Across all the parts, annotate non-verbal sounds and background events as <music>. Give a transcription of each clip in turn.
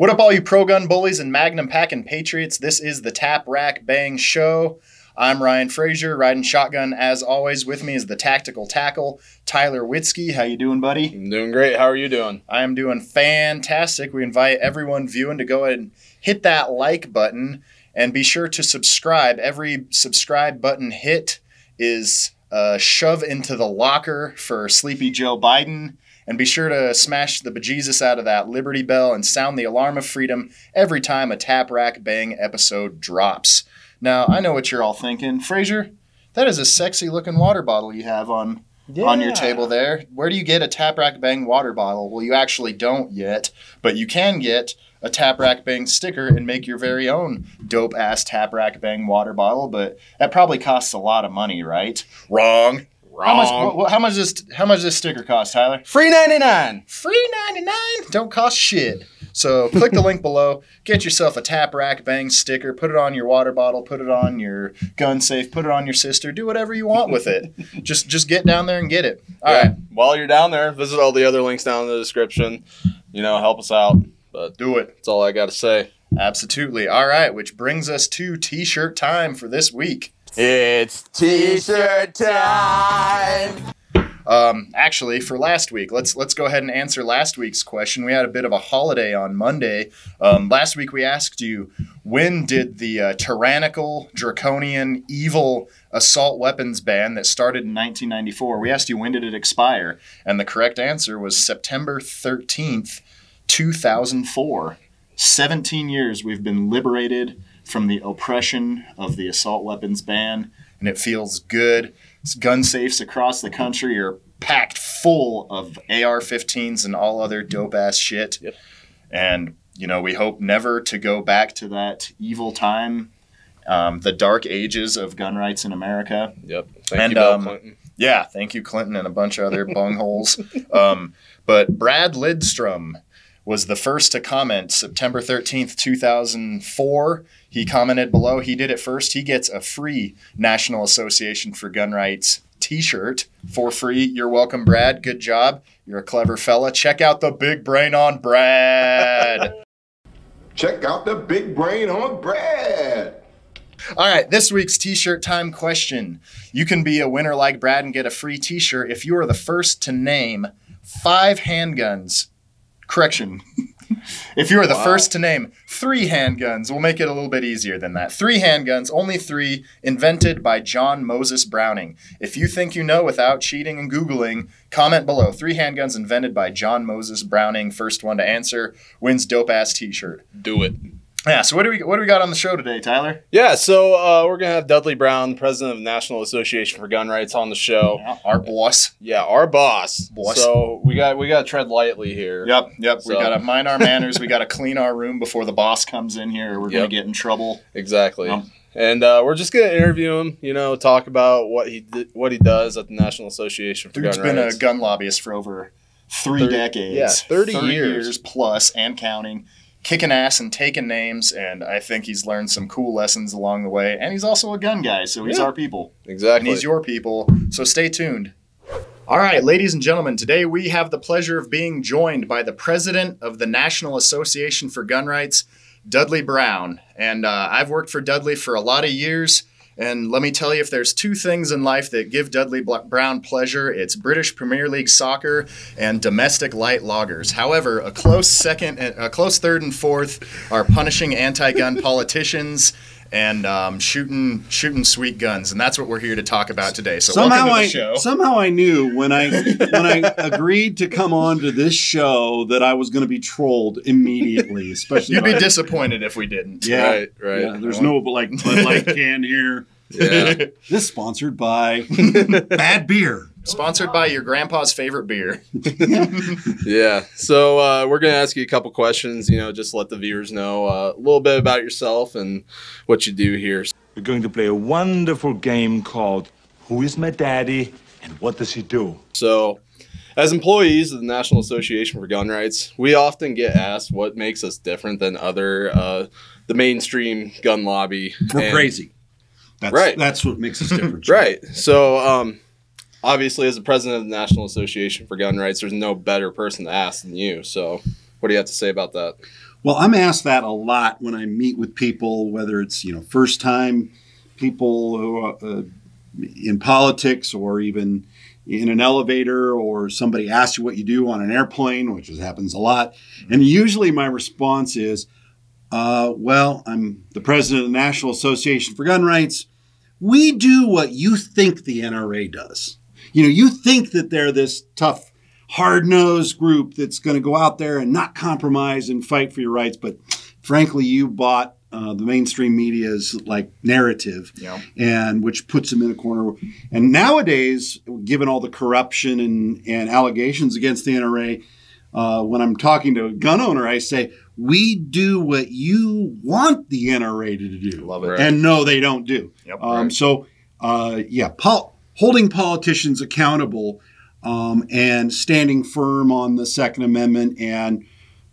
What up, all you pro gun bullies and Magnum packing patriots? This is the Tap Rack Bang Show. I'm Ryan Frazier, riding shotgun as always. With me is the tactical tackle, Tyler Witzke. How you doing, buddy? I'm doing great. How are you doing? I am doing fantastic. We invite everyone viewing to go ahead and hit that like button and be sure to subscribe. Every subscribe button hit is a shove into the locker for Sleepy Joe Biden. And be sure to smash the bejesus out of that Liberty Bell and sound the alarm of freedom every time a Tap Rack Bang episode drops. Now, I know what you're all thinking. Frazier, that is a sexy looking water bottle you have on on your table there. Where do you get a Tap Rack Bang water bottle? Well, you actually don't yet, but you can get a Tap Rack Bang sticker and make your very own dope ass Tap Rack Bang water bottle, but that probably costs a lot of money, right? Wrong. How much? Wrong. wh- wh- how much does how much does this sticker cost, Tyler? Free 99. Free ninety nine. Don't cost shit. So click the link below. Get yourself a Tap Rack Bang sticker. Put it on your water bottle. Put it on your gun safe. Put it on your sister. Do whatever you want with it. <laughs> just just get down there and get it. All right, While you're down there, visit all the other links down in the description. You know, help us out. But do it. that's all I got to say. Absolutely. All right, which brings us to T-shirt time for this week. It's t-shirt time. Um, actually, for last week, let's let's go ahead and answer last week's question. We had a bit of a holiday on Monday. Um, last week, we asked you when did the uh, tyrannical, draconian, evil assault weapons ban that started in 1994? We asked you when did it expire, and the correct answer was September 13th, 2004. 17 years we've been liberated from the oppression of the assault weapons ban, and it feels good. Gun safes across the country are packed full of AR 15s and all other dope ass shit. Yep. And, you know, we hope never to go back to that evil time, um, the dark ages of gun rights in America. Yep. Thank And, you, Bill um, Clinton. Yeah, thank you, Clinton, and a bunch of other bungholes. <laughs> Um, but Brad Lidstrom was the first to comment September 13th, 2004. He commented below. He did it first. He gets a free National Association for Gun Rights t shirt for free. You're welcome, Brad. Good job. You're a clever fella. Check out the big brain on Brad. <laughs> Check out the big brain on Brad. All right, this week's t shirt time question. You can be a winner like Brad and get a free t shirt if you are the first to name five handguns. Correction. if you are the Wow. first to name three handguns, we'll make it a little bit easier than that. Three handguns, only three, invented by John Moses Browning. If you think you know without cheating and Googling, comment below. Three handguns invented by John Moses Browning. First one to answer wins dope ass t shirt. Do it. Yeah, so what do we what do we got on the show today, Tyler? Yeah, so uh, we're going to have Dudley Brown, president of the National Association for Gun Rights, on the show. Our boss. Yeah, our boss. Boss. So we got we got to tread lightly here. Yep, yep. we gotta <laughs> mind our manners. we gotta clean our room before the boss comes in here. Or we're gonna get in trouble. Exactly. Yep. And uh, we're just gonna interview him. You know, talk about what he di- what he does at the National Association for Dude's Gun Rights. Dude's been a gun lobbyist for over three 30 decades. yeah, 30 years. plus and counting. Kicking ass and taking names, and I think he's learned some cool lessons along the way. And he's also a gun guy, so he's Yeah. our people. And exactly. he's your people, so stay tuned. All right, ladies and gentlemen, today we have the pleasure of being joined by the president of the National Association for Gun Rights, Dudley Brown. And uh, I've worked for Dudley for a lot of years. And let me tell you, if there's two things in life that give Dudley Brown pleasure, it's British Premier League soccer and domestic light lagers. However, a close second, a close third and fourth are punishing anti-gun <laughs> politicians and um, shooting shooting sweet guns, and that's what we're here to talk about today. So somehow welcome to I show. somehow I knew when I when I <laughs> agreed to come on to this show that I was going to be trolled immediately, especially You'd be by- disappointed if we didn't. Yeah. Right, right. Yeah, there's no like Bud Light can here. Yeah. <laughs> This sponsored by <laughs> Bad Beer. Sponsored by your grandpa's favorite beer. <laughs> Yeah. So uh, we're gonna ask you a couple questions. You know, just let the viewers know uh, a little bit about yourself and what you do here. We're going to play a wonderful game called Who is My Daddy and What Does He Do? So, as employees of the National Association for Gun Rights, we often get asked what makes us different than other uh, the mainstream gun lobby. We're And- crazy. That's, Right. That's what makes us different. <laughs> Right. So, um, obviously, as the president of the National Association for Gun Rights, there's no better person to ask than you. So, what do you have to say about that? Well, I'm asked that a lot when I meet with people, whether it's you know first time people who are, uh, in politics or even in an elevator or somebody asks you what you do on an airplane, which is, happens a lot. And usually my response is, uh, well, I'm the president of the National Association for Gun Rights. We do what you think the NRA does. You know, you think that they're this tough, hard nosed group that's going to go out there and not compromise and fight for your rights. But frankly, you bought uh, the mainstream media's like narrative, Yeah. and which puts them in a corner. And nowadays, given all the corruption and, and allegations against the NRA, uh, when I'm talking to a gun owner, I say, we do what you want the NRA to do. Love it. And no, they don't do. Yep. Um, Right. So, uh, yeah, pol- holding politicians accountable um, and standing firm on the Second Amendment and,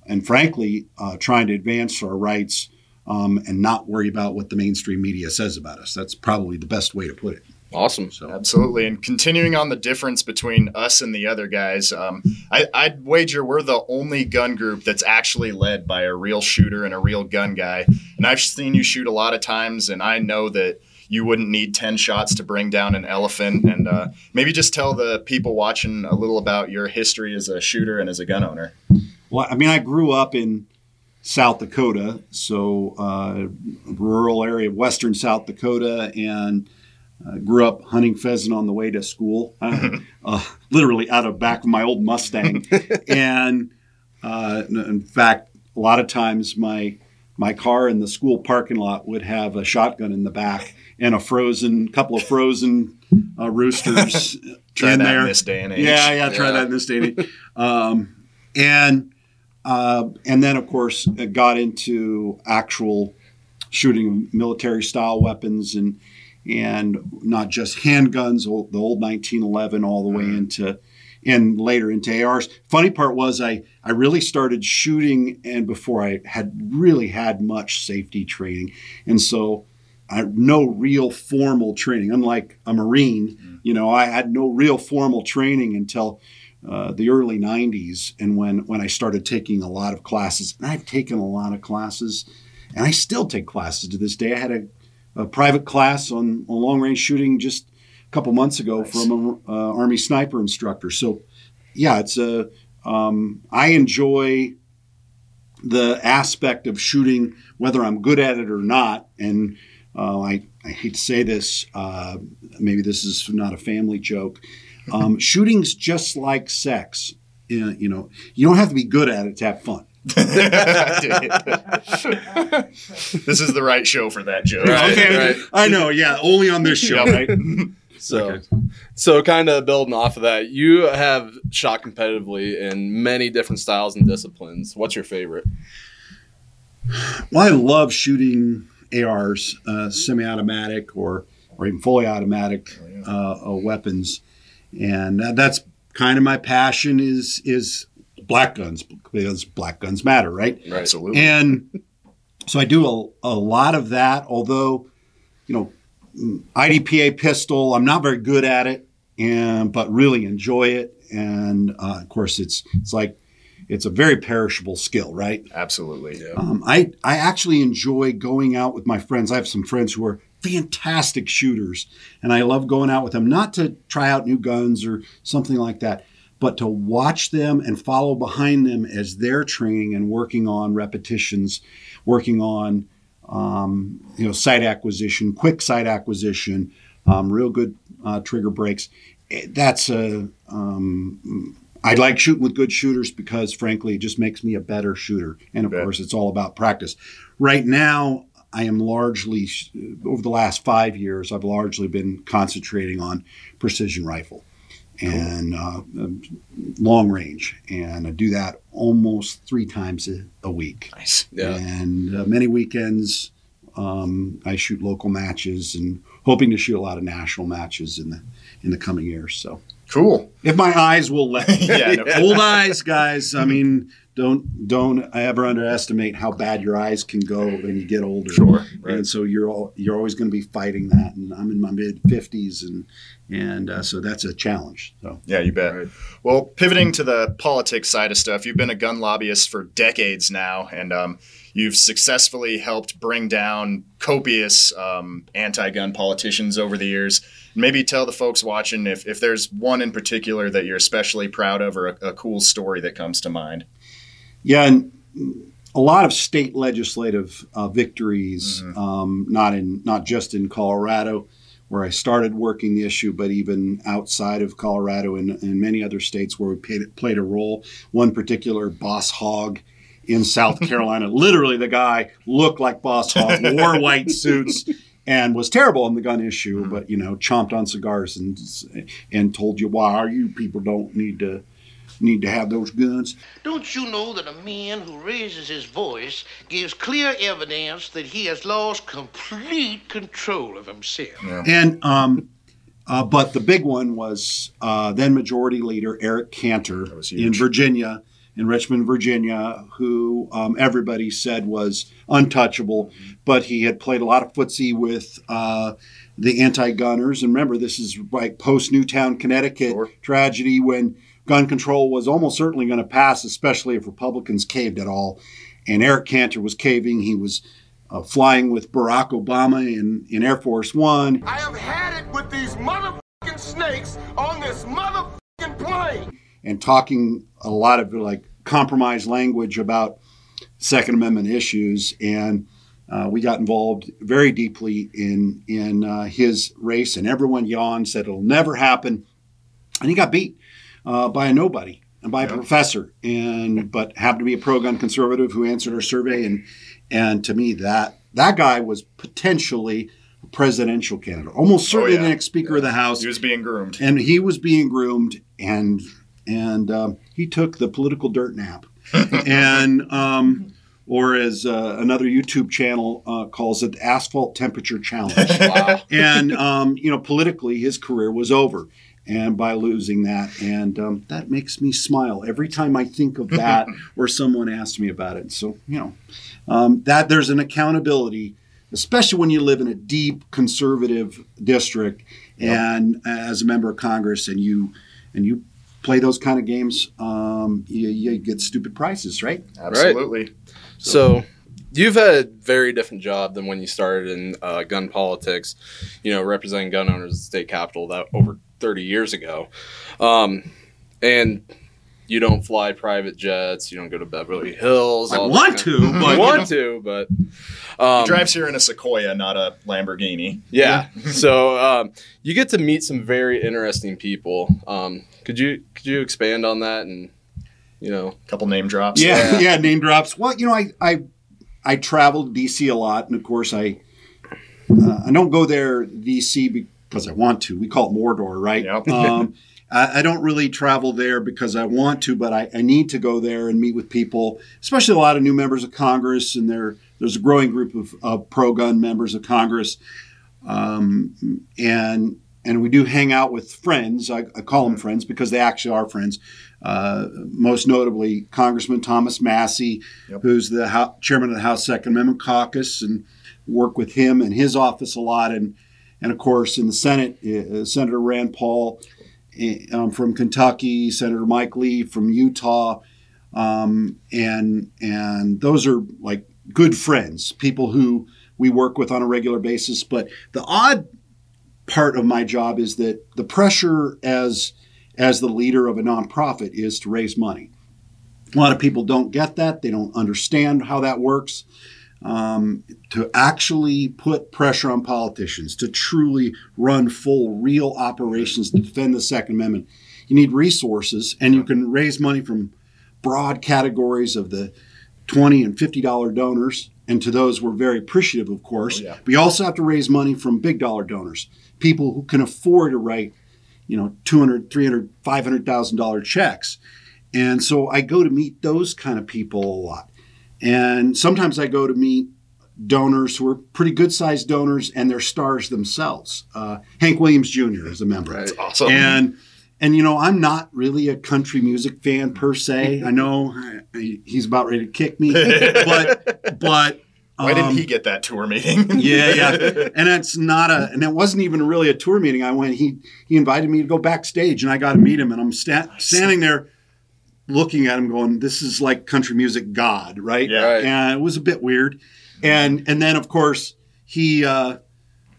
and frankly, uh, trying to advance our rights um, and not worry about what the mainstream media says about us. That's probably the best way to put it. Awesome. So, Absolutely. And continuing on the difference between us and the other guys, um, I, I'd wager we're the only gun group that's actually led by a real shooter and a real gun guy. And I've seen you shoot a lot of times, and I know that you wouldn't need 10 shots to bring down an elephant. And uh, maybe just tell the people watching a little about your history as a shooter and as a gun owner. well, I mean, I grew up in South Dakota, so uh, rural area of western South Dakota, and uh, grew up hunting pheasant on the way to school, uh, <laughs> uh, literally out of back of my old Mustang. <laughs> and uh, in fact, a lot of times my my car in the school parking lot would have a shotgun in the back and a frozen couple of frozen uh, roosters <laughs> Try in that there. in this day and age. Yeah, yeah, try Yeah. that in this day and age. Um, and uh, and then of course it got into actual shooting military style weapons and and not just handguns, old- the old 1911 all the way into and later into ARs. Funny part was I I really started shooting and before I had really had much safety training, and so I no real formal training. Unlike a Marine, you know, I had no real formal training until uh, the early 90s and when when I started taking a lot of classes. And I've taken a lot of classes, and I still take classes to this day. I had a, a private class on, on long range shooting just a couple months ago Nice. from an uh, Army sniper instructor. So, yeah, it's a um, I enjoy the aspect of shooting, whether I'm good at it or not. And uh, I, I hate to say this, uh, maybe this is not a family joke. Um, <laughs> shooting's just like sex. You know, you know, you don't have to be good at it to have fun. <laughs> this is the right show for that joke. Right. Okay, I know. Yeah, only on this show, Yep. right? So, so kind of building off of that, you have shot competitively in many different styles and disciplines. What's your favorite? Well, I love shooting ARs, uh, semi-automatic or or even fully automatic uh, uh, weapons, and that, that's kind of my passion is is black guns because black guns matter, right? Right. Absolutely. And so I do a, a lot of that, although, you know, mm, IDPA pistol, I'm not very good at it, and but really enjoy it. And uh, of course, it's it's like it's a very perishable skill, right? Absolutely. Yeah. Um, I I actually enjoy going out with my friends. I have some friends who are fantastic shooters, and I love going out with them not to try out new guns or something like that, but to watch them and follow behind them as they're training and working on repetitions, working on um, you know sight acquisition, quick sight acquisition, um, real good uh, trigger breaks. Eh, That's a um, I like shooting with good shooters because, frankly, it just makes me a better shooter. And of Bet. course, it's all about practice. Right now, I am largely, over the last five years, I've largely been concentrating on precision rifle and uh, um, long range. And I do that almost three times a, a week. Nice. Yeah. And uh, many weekends, um, I shoot local matches and hoping to shoot a lot of national matches in the in the coming years. So Cool. if my eyes will let <laughs> me. Yeah. No, <laughs> Old eyes, guys. I mean, don't don't ever underestimate how bad your eyes can go when you get older. Sure, right. And so you're all, you're always going to be fighting that. And I'm in my mid 50s, and and uh, so that's a challenge. So Yeah, you bet. Right. Well, pivoting to the politics side of stuff, you've been a gun lobbyist for decades now, and um, you've successfully helped bring down copious um, anti-gun politicians over the years. Maybe tell the folks watching if, if there's one in particular that you're especially proud of or a, a cool story that comes to mind. Yeah, and a lot of state legislative uh, victories, um, not in not just in Colorado, where I started working the issue, but even outside of Colorado and, and many other states where we paid, played a role. One particular boss hog in South <laughs> Carolina, literally the guy looked like Boss Hog, wore <laughs> white suits. And was terrible on the gun issue, but you know, chomped on cigars and and told you why are you people don't need to need to have those guns. Don't you know that a man who raises his voice gives clear evidence that he has lost complete control of himself? And um, uh, but the big one was uh, then Majority Leader Eric Cantor in. Virginia, in Richmond, Virginia, who um, everybody said was untouchable, but he had played a lot of footsie with. Uh, the anti-gunners, and remember, this is like post Newtown, Connecticut Sure. tragedy when gun control was almost certainly going to pass, especially if Republicans caved at all. And Eric Cantor was caving. He was uh, flying with Barack Obama in, in Air Force One. I have had it with these motherfucking snakes on this motherfucking plane. and talking a lot of like compromise language about Second Amendment issues, and uh, we got involved very deeply in in uh, his race, and everyone yawned, said it'll never happen, and he got beat uh, by a nobody and by a professor, and but happened to be a pro-gun conservative who answered our survey, and and to me that that guy was potentially a presidential candidate, almost certainly yeah. the next Speaker of the House He was being groomed. and he was being groomed and and um, he took the political dirt nap <laughs> and um, or as uh, another youtube channel uh, calls it asphalt temperature challenge <laughs> Wow. and um, you know politically his career was over and by losing that. And um, that makes me smile every time i think of that <laughs> or someone asks me about it. So you know um, that there's an accountability especially when you live in a deep conservative district and as a member of congress and you and you play those kind of games um, you, you get stupid prices, right? Absolutely. So you've had a very different job than when you started in uh, gun politics, you know, representing gun owners at the state capitol that over 30 years ago. Um, and you don't fly private jets, you don't go to Beverly Hills. I all that want kind to, of- but, you you want to, but um, He drives here in a Sequoia, not a Lamborghini. yeah. <laughs> so um, you get to meet some very interesting people. Um, could you could you expand on that and you know a couple name drops. Yeah, yeah, name drops. Well, you know, I I I traveled DC a lot, and of course, I uh, I don't go there DC because I want to. We call it Mordor, right? Yep. um, <laughs> I, I don't really travel there because I want to, but I, I need to go there and meet with people, especially a lot of new members of Congress, and there there's a growing group of, of pro-gun members of Congress, um, and and we do hang out with friends. I, I call them friends because they actually are friends. Uh, most notably, Congressman Thomas Massie, Yep. who's the Hou- chairman of the House Second Amendment Caucus, and work with him and his office a lot. And and of course, in the Senate, uh, Senator Rand Paul eh, um, from Kentucky, Senator Mike Lee from Utah, um, and and those are like good friends, people who we work with on a regular basis. But the odd part of my job is that the pressure as as the leader of a nonprofit is to raise money. A lot of people don't get that; they don't understand how that works. Um, to actually put pressure on politicians to truly run full, real operations to defend the Second Amendment, you need resources, and you can raise money from broad categories of the twenty and fifty dollar donors, and to those we're very appreciative, of course. Oh, yeah. But you also have to raise money from big dollar donors, people who can afford to write, you know, 200, 300, 500,000 dollar checks. And so I go to meet those kind of people a lot. And sometimes I go to meet donors who are pretty good sized donors and they're stars themselves. Uh, Hank Williams Jr. is a member. Right. Awesome. And and you know, I'm not really a country music fan per se. I know he's about ready to kick me, <laughs> but but Why didn't um, he get that tour meeting? <laughs> yeah, yeah. And it's not a, and it wasn't even really a tour meeting. I went, he, he invited me to go backstage and I got to meet him and I'm sta- standing there looking at him going, this is like country music God, right? Yeah. Right. And it was a bit weird. And, and then of course he, uh,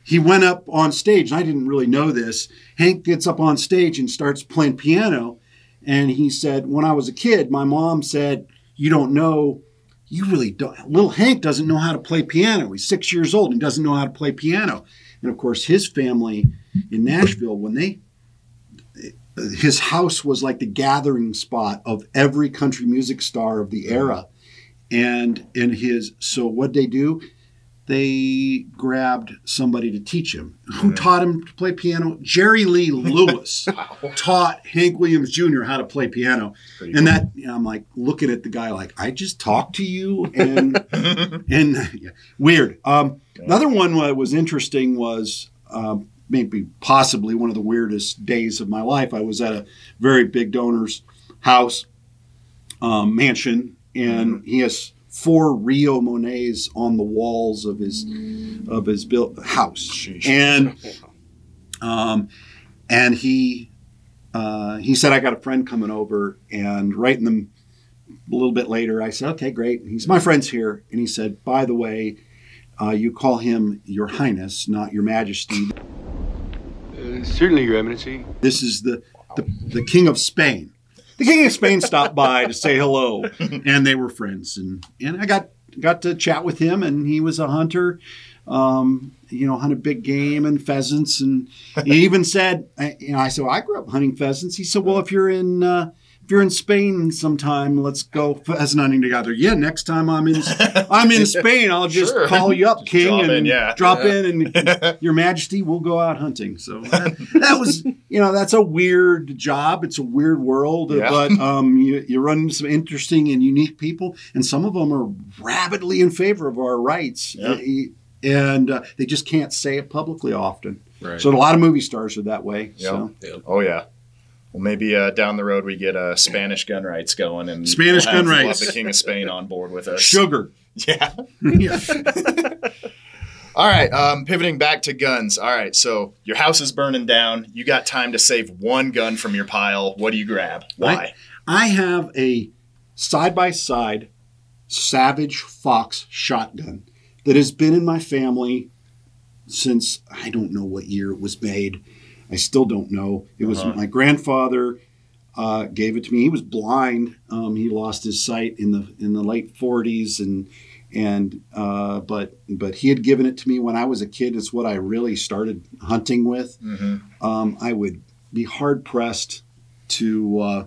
he went up on stage and I didn't really know this. Hank gets up on stage and starts playing piano. And he said, when I was a kid, my mom said, you don't know you really don't. Little Hank doesn't know how to play piano. He's six years old and doesn't know how to play piano. And of course, his family in Nashville, when they, his house was like the gathering spot of every country music star of the era. And in his, so what they do? They grabbed somebody to teach him. Who taught him to play piano? Jerry Lee <laughs> Lewis taught Hank Williams Jr. how to play piano. and that you know, I'm like looking at the guy like I just talked to you and <laughs> and <laughs> yeah, weird. Um, Another one that was interesting was um, maybe possibly one of the weirdest days of my life. I was at a very big donor's house um, mansion, and he has four Rio Monets on the walls of his of his built house, and <laughs> um, and he uh, he said, I got a friend coming over. And right in the, a little bit later, I said, okay, great. He's my friend's here. And he said, by the way, uh, you call him Your Highness, not Your Majesty. Certainly, Your Eminency. This is the, the, the King of Spain. The King of Spain stopped by to say hello, <laughs> and they were friends. And, and I got, got to chat with him, and he was a hunter. Um, you know, hunted big game and pheasants, and he <laughs> even said, I- you know, I said, well, I grew up hunting pheasants. He said, well, if you're in uh, if you're in Spain sometime, let's go pheasant hunting together. Yeah, next time I'm in <laughs> I'm in Spain, I'll just Sure. call you up, Just King, drop and in, yeah. drop in, and <laughs> Your Majesty, we'll go out hunting. So that, that was, you know, that's a weird job. It's a weird world, Yeah. but um, you you run into some interesting and unique people, and some of them are rabidly in favor of our rights, Yeah. And uh, they just can't say it publicly often. Right. So a lot of movie stars are that way. So. Oh yeah. Well, maybe uh, down the road we get uh, Spanish gun rights going, and Spanish we'll have- gun we'll rights. have the King of Spain on board with us. Sugar. <laughs> Yeah. yeah. <laughs> All right. Um, pivoting back to guns. All right. So your house is burning down. You got time to save one gun from your pile. What do you grab? Why? I have a side by side Savage Fox shotgun that has been in my family since I don't know what year it was made. I still don't know. It was Uh-huh. my grandfather uh, gave it to me. He was blind. Um, he lost his sight in the in the late 40s, and and uh, but but he had given it to me when I was a kid. It's what I really started hunting with. Mm-hmm. Um, I would be hard pressed to uh,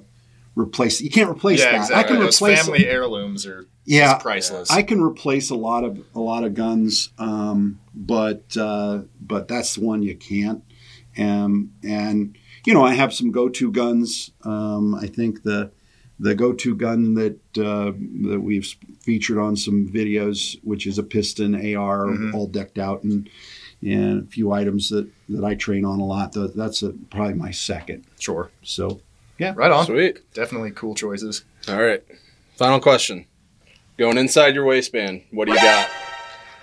replace. You can't replace yeah, that. exactly. I can Those replace. family heirlooms are Yeah, priceless. I can replace a lot of a lot of guns, um, but uh, but that's the one you can't. Um, and you know, I have some go-to guns. Um, I think the the go-to gun that uh, that we've featured on some videos, which is a piston AR, Mhm. all decked out, and and a few items that that I train on a lot. That's a, probably my second. sure. So yeah, Right on. Sweet. Definitely cool choices. All right. Final question. Going inside your waistband, what do you got?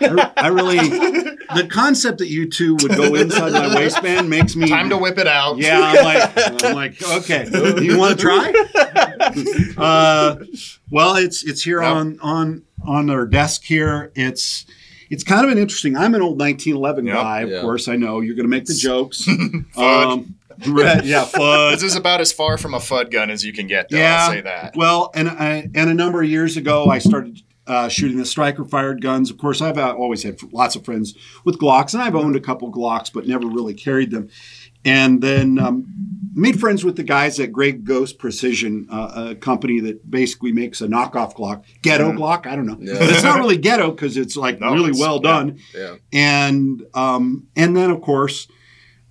I, I really <laughs> the concept that you two would go inside my waistband makes me Time to whip it out. Yeah, I'm like, I'm like, okay, you want to try? <laughs> Uh, well, it's it's here Yep. on on on our desk here. It's it's kind of an interesting. I'm an old 1911 Yep. guy, of Yeah. course. I know you're going to make the jokes. <laughs> Fudge. um, right, yeah, fudge. This is about as far from a Fudd gun as you can get, though. Yeah. I'll say that. Well, and I, and a number of years ago, I started uh, shooting the striker fired guns. Of course, I've uh, always had lots of friends with Glocks, and I've owned a couple Glocks, but never really carried them. And then um, made friends with the guys at Grey Ghost Precision, uh, a company that basically makes a knockoff Glock, ghetto Glock. I don't know, Yeah. but it's not really ghetto because it's like No, really it's- well done Yeah. and um, and then of course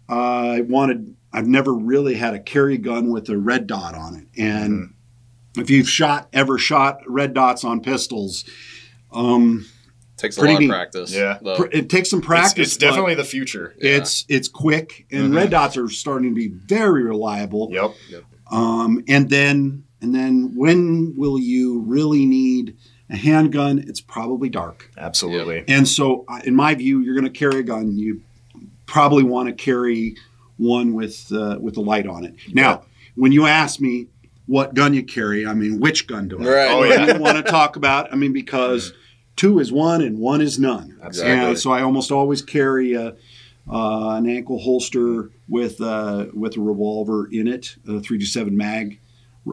uh, I wanted I've never really had a carry gun with a red dot on it and if you've shot ever shot red dots on pistols um, takes a Pretty lot neat. of practice. Yeah. though. It takes some practice. it's but definitely the future. it's it's quick, and Mhm. red dots are starting to be very reliable. Yep. Um, and then and then when will you really need a handgun? It's probably dark. Absolutely. And so, uh, in my view, you're going to carry a gun. You probably want to carry one with uh, with a light on it. Now, when you ask me what gun you carry, I mean which gun do I? Right. Oh, yeah. you want to talk about? I mean because two is one and one is none. Exactly. And so I almost always carry a, uh, an ankle holster with uh, with a revolver in it, a three seven mag.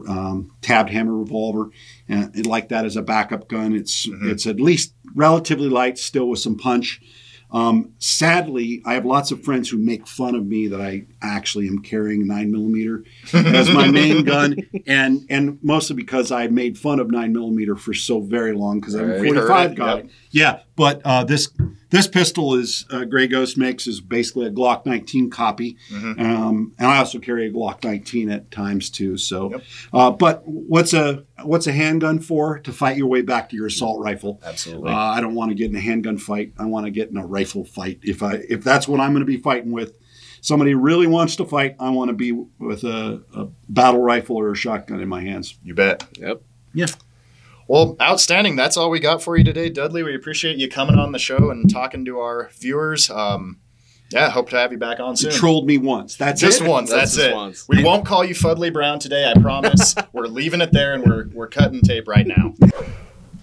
Um, tabbed hammer revolver, and like that as a backup gun. It's it's at least relatively light, still with some punch. Um, sadly, I have lots of friends who make fun of me that I actually am carrying a nine millimeter as my main <laughs> gun, and and mostly because I made fun of nine millimeter for so very long because I'm a Right. We heard 45 it, guy. yep. Yeah, but uh, this this pistol is uh, Gray Ghost makes is basically a Glock 19 copy, Mm-hmm. um, and I also carry a Glock 19 at times too. So, uh, but what's a what's a handgun for? To fight your way back to your assault rifle. Absolutely. Uh, I don't want to get in a handgun fight. I want to get in a rifle fight. If I if that's what I'm going to be fighting with, somebody really wants to fight. I want to be with a, a battle rifle or a shotgun in my hands. You bet. Yep. Yeah. Well, outstanding. That's all we got for you today, Dudley. We appreciate you coming on the show and talking to our viewers. Um, yeah, hope to have you back on You soon. trolled me once. That's just it. once. That's That's, just it. once. We won't call you Fudley Brown today. I promise. <laughs> we're leaving it there, and we're we're cutting tape right now.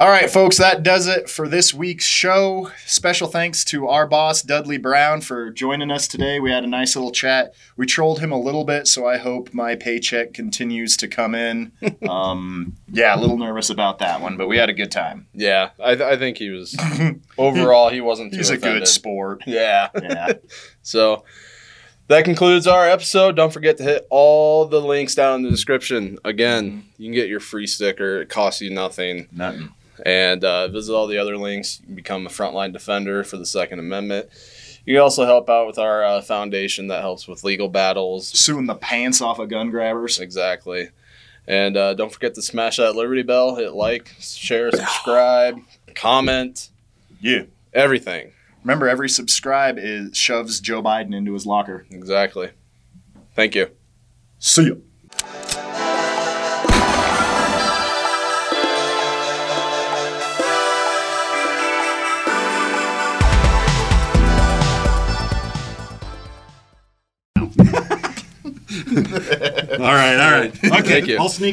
All right, folks, that does it for this week's show. Special thanks to our boss, Dudley Brown, for joining us today. We had a nice little chat. We trolled him a little bit, so I hope my paycheck continues to come in. <laughs> Um, yeah, a little nervous about that one, but we had a good time. Yeah. I, th- I think he was <laughs> overall he wasn't too He's a good sport. <laughs> Yeah. Yeah. So that concludes our episode. Don't forget to hit all the links down in the description. Again, you can get your free sticker. It costs you nothing. Nothing. And uh, visit all the other links. You can become a frontline defender for the Second Amendment. You can also help out with our uh, foundation that helps with legal battles. Suing the pants off of gun grabbers. Exactly. And uh, don't forget to smash that Liberty Bell. Hit like, share, subscribe, comment, Yeah. everything. Remember, every subscribe is shoves Joe Biden into his locker. Exactly. Thank you. See ya. <laughs> All right, all right. Okay, Thank you. I'll sneak.